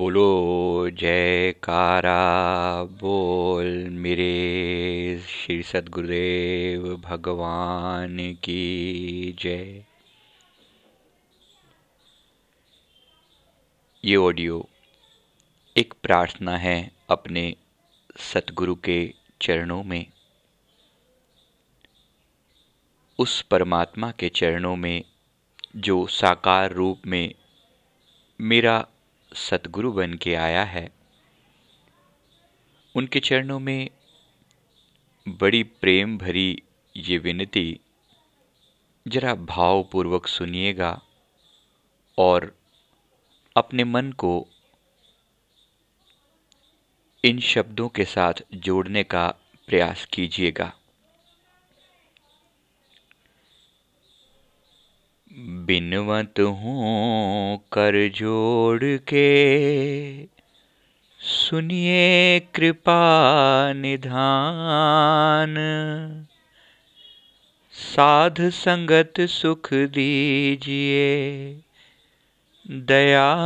बोलो, जयकारा, बोल मेरे श्री सदगुरुदेव भगवान की जय। ये ऑडियो एक प्रार्थना है अपने सतगुरु के चरणों में। उस परमात्मा के चरणों में जो साकार रूप में मेरा सतगुरु बन के आया है। उनके चरणों में बड़ी प्रेम भरी ये विनती जरा भावपूर्वक सुनिएगा और अपने मन को इन शब्दों के साथ जोड़ने का प्रयास कीजिएगा। बिनवत हूँ कर जोड़ के। सुनिए कृपा निधान। साध संगत सुख दीजिए। दया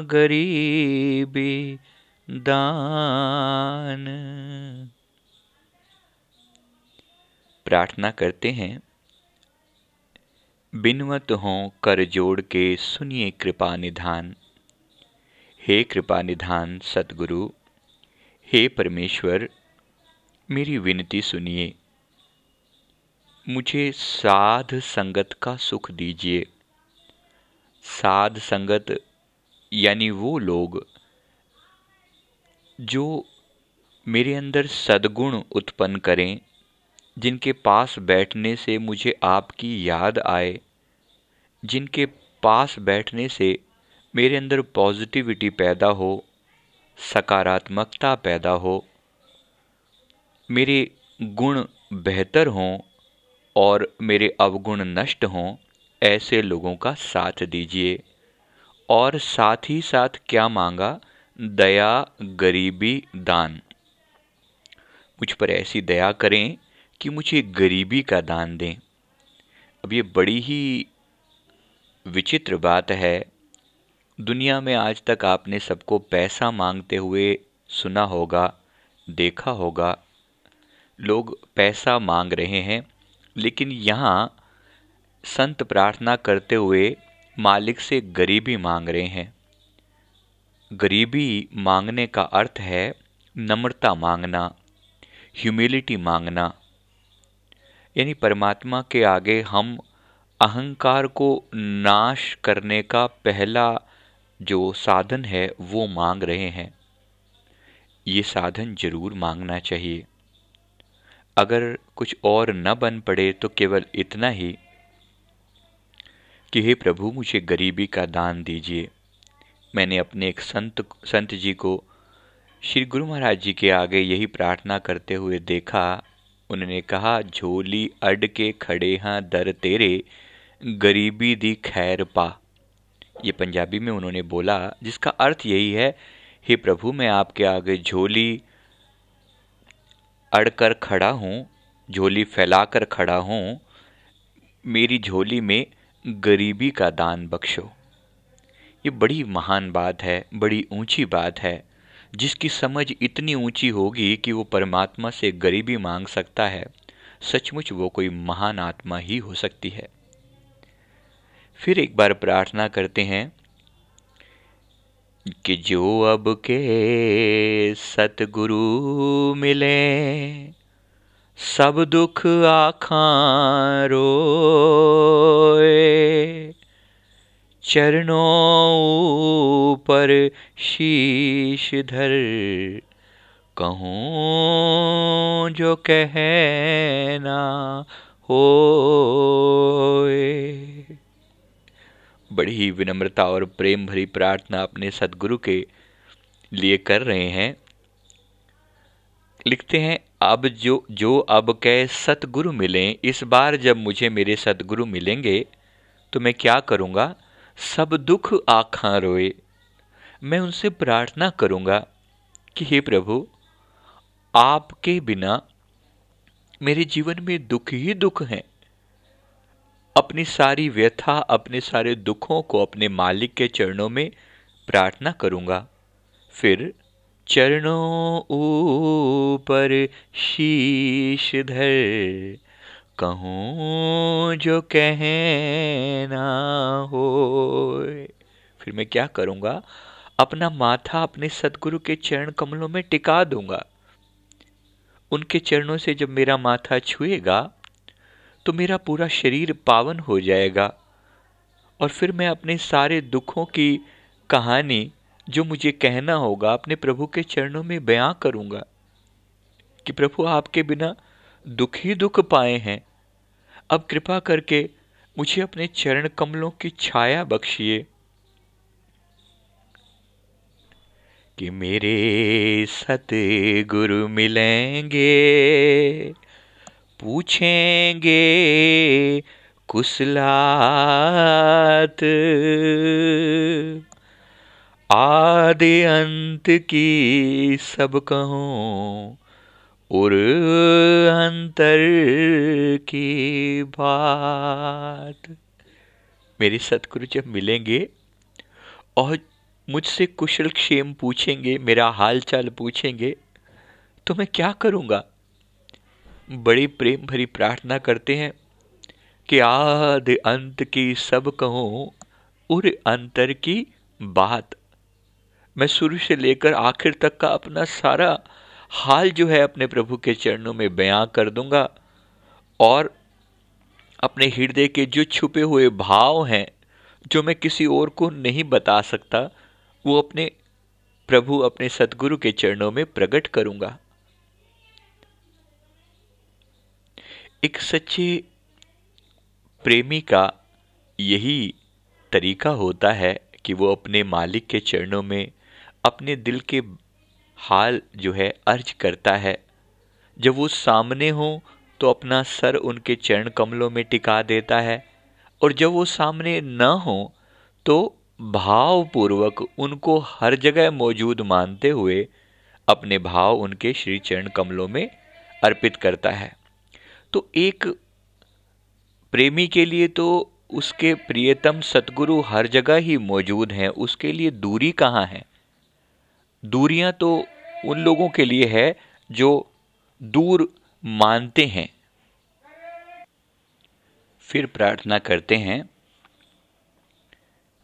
गरीबी दान। प्रार्थना करते हैं। बिनवत हों कर जोड़ के सुनिए कृपा निधान। हे कृपा निधान सतगुरु, हे परमेश्वर, मेरी विनती सुनिए। मुझे साध संगत का सुख दीजिए। साध संगत यानी वो लोग जो मेरे अंदर सद्गुण उत्पन्न करें जिनके पास बैठने से मुझे आपकी याद आए, जिनके पास बैठने से मेरे अंदर पॉजिटिविटी पैदा हो, सकारात्मकता पैदा हो, मेरे गुण बेहतर हों और मेरे अवगुण नष्ट हों, ऐसे लोगों का साथ दीजिए। और साथ ही साथ क्या मांगा? दया, गरीबी, दान। मुझ पर ऐसी दया करें कि मुझे गरीबी का दान दें। अब ये बड़ी ही विचित्र बात है। दुनिया में आज तक आपने सबको पैसा मांगते हुए सुना होगा, देखा होगा। लोग पैसा मांग रहे हैं, लेकिन यहाँ संत प्रार्थना करते हुए मालिक से गरीबी मांग रहे हैं। गरीबी मांगने का अर्थ है नम्रता मांगना ह्यूमिलिटी मांगना। यानी परमात्मा के आगे हम अहंकार को नाश करने का पहला जो साधन है, वो मांग रहे हैं। ये साधन ज़रूर मांगना चाहिए। अगर कुछ और न बन पड़े तो केवल इतना ही कि हे प्रभु, मुझे गरीबी का दान दीजिए। मैंने अपने एक संत संत जी को श्री गुरु महाराज जी के आगे यही प्रार्थना करते हुए देखा उन्होंने कहा, झोली अड के खड़े हाँ दर तेरे, गरीबी दी खैर पा। ये पंजाबी में उन्होंने बोला, जिसका अर्थ यही है, हे प्रभु, मैं आपके आगे झोली अड़कर खड़ा हूँ, झोली फैलाकर खड़ा हूँ, मेरी झोली में गरीबी का दान बख्शो। ये बड़ी महान बात है, बड़ी ऊँची बात है। जिसकी समझ इतनी ऊँची होगी कि वो परमात्मा से गरीबी मांग सकता है, सचमुच वो कोई महान आत्मा ही हो सकती है। फिर एक बार प्रार्थना करते हैं कि जो अब के सतगुरु मिले, सब दुख आखां रोए। चरणों पर शीश धर। कहूँ जो कहना हो बड़ी विनम्रता और प्रेम भरी प्रार्थना अपने सदगुरु के लिए कर रहे हैं। लिखते हैं, अब जो जो अब कह सतगुरु मिलें, इस बार जब मुझे मेरे सतगुरु मिलेंगे तो मैं क्या करूँगा? सब दुख आखा रोए। मैं उनसे प्रार्थना करूँगा कि हे प्रभु, आपके बिना मेरे जीवन में दुख ही दुख हैं। अपनी सारी व्यथा, अपने सारे दुखों को अपने मालिक के चरणों में प्रार्थना करूँगा। फिर चरणों ऊपर शीश धर। कहूँ जो कहना हो फिर मैं क्या करूँगा? अपना माथा अपने सदगुरु के चरण कमलों में टिका दूँगा। उनके चरणों से जब मेरा माथा छुएगा तो मेरा पूरा शरीर पावन हो जाएगा। और फिर मैं अपने सारे दुखों की कहानी जो मुझे कहना होगा, अपने प्रभु के चरणों में बयां करूँगा कि प्रभु आपके बिना दुख ही दुख पाए हैं। अब कृपा करके मुझे अपने चरण कमलों की छाया बख्शिए कि मेरे सतगुरु मिलेंगे, पूछेंगे कुसलात। आदि अंत की सब कहूँ और अंतर की बात। मेरे सतगुरु जब मिलेंगे और मुझसे कुशल क्षेम पूछेंगे, मेरा हाल चाल पूछेंगे तो मैं क्या करूँगा? बड़ी प्रेम भरी प्रार्थना करते हैं कि आदि अंत की सब कहूँ, उर अंतर की बात। मैं शुरू से लेकर आखिर तक का अपना सारा हाल जो है अपने प्रभु के चरणों में बयां कर दूँगा। और अपने हृदय के जो छुपे हुए भाव हैं, जो मैं किसी और को नहीं बता सकता, वो अपने प्रभु, अपने सदगुरु के चरणों में प्रकट करूँगा। एक सच्चे प्रेमी का यही तरीका होता है कि वो अपने मालिक के चरणों में अपने दिल के हाल जो है अर्ज़ करता है। जब वो सामने हो तो अपना सर उनके चरण कमलों में टिका देता है, और जब वो सामने न हो तो भावपूर्वक उनको हर जगह मौजूद मानते हुए अपने भाव उनके श्री चरण कमलों में अर्पित करता है। तो एक प्रेमी के लिए तो उसके प्रियतम सतगुरु हर जगह ही मौजूद हैं, उसके लिए दूरी कहाँ है? दूरियाँ तो उन लोगों के लिए है जो दूर मानते हैं। फिर प्रार्थना करते हैं,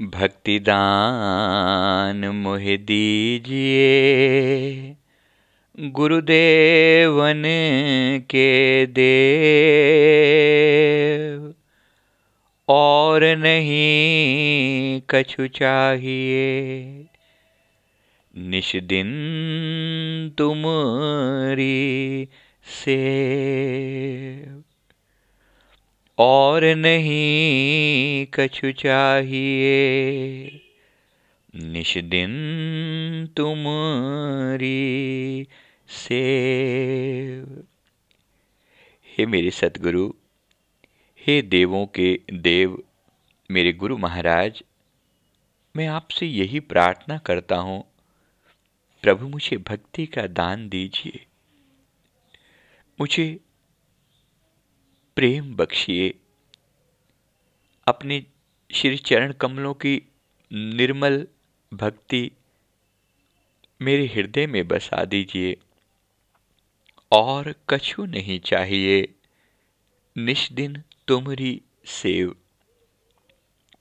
भक्तिदान मोह दीजिए गुरुदेवन के देव, और नहीं कछु चाहिए। निश दिन तुमरी से। और नहीं कछु चाहिए। निश दिन तुम्हारी से हे मेरे सतगुरु, हे देवों के देव, मेरे गुरु महाराज, मैं आपसे यही प्रार्थना करता हूँ। प्रभु मुझे भक्ति का दान दीजिए। मुझे प्रेम बख्शिए। अपने श्री चरण कमलों की निर्मल भक्ति मेरे हृदय में बसा दीजिए। और कछु नहीं चाहिए। निष्दिन तुमरी सेव।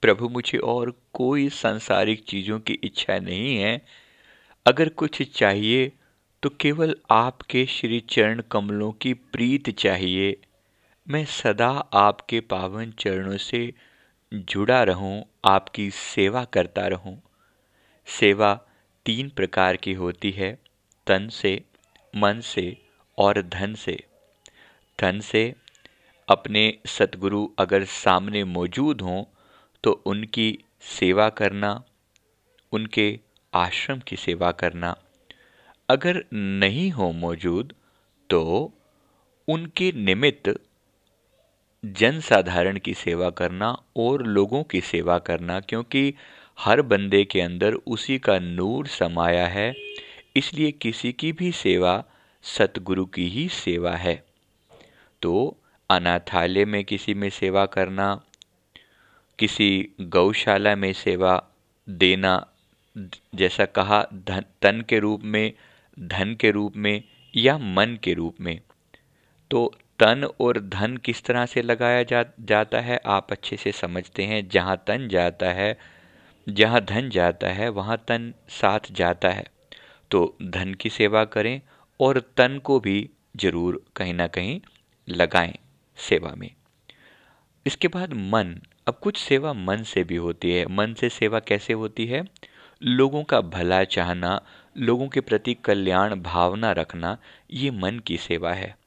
प्रभु, मुझे और कोई सांसारिक चीज़ों की इच्छा नहीं है। अगर कुछ चाहिए तो केवल आपके श्री चरण कमलों की प्रीत चाहिए मैं सदा आपके पावन चरणों से जुड़ा रहूँ, आपकी सेवा करता रहूँ। सेवा तीन प्रकार की होती है तन से मन से और धन से धन से अपने सतगुरु अगर सामने मौजूद हों तो उनकी सेवा करना उनके आश्रम की सेवा करना अगर नहीं हो मौजूद तो उनके निमित्त जन साधारण की सेवा करना और लोगों की सेवा करना, क्योंकि हर बंदे के अंदर उसी का नूर समाया है। इसलिए किसी की भी सेवा सतगुरु की ही सेवा है। तो अनाथालय में किसी में सेवा करना, किसी गौशाला में सेवा देना, जैसा कहा धन तन के रूप में धन के रूप में या मन के रूप में? तो तन और धन किस तरह से लगाया जा, जाता है? आप अच्छे से समझते हैं। जहाँ तन जाता है जहाँ धन जाता है वहाँ तन साथ जाता है। तो धन की सेवा करें और तन को भी ज़रूर कहीं ना कहीं लगाएँ सेवा में। इसके बाद मन। अब कुछ सेवा मन से भी होती है। मन से सेवा कैसे होती है? लोगों का भला चाहना लोगों के प्रति कल्याण भावना रखना ये मन की सेवा है।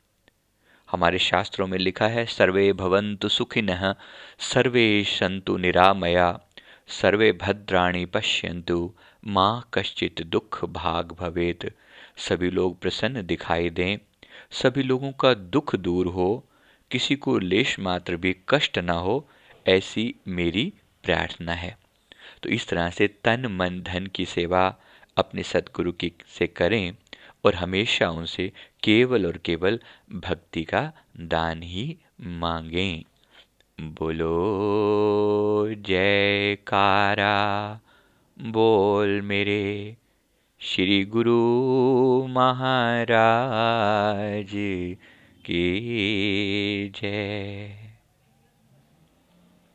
हमारे शास्त्रों में लिखा है, सर्वे भवंतु सुखिन, सर्वे संतु निरामया, सर्वे भद्राणी पश्यंतु माँ कश्चित दुख भाग भवेत। सभी लोग प्रसन्न दिखाई दें, सभी लोगों का दुख दूर हो, किसी को लेश मात्र भी कष्ट ना हो, ऐसी मेरी प्रार्थना है। तो इस तरह से तन मन धन की सेवा अपने सदगुरु की से करें और हमेशा उनसे केवल और केवल भक्ति का दान ही मांगें। बोलो, जयकारा, बोल मेरे श्री गुरु महाराज की जय।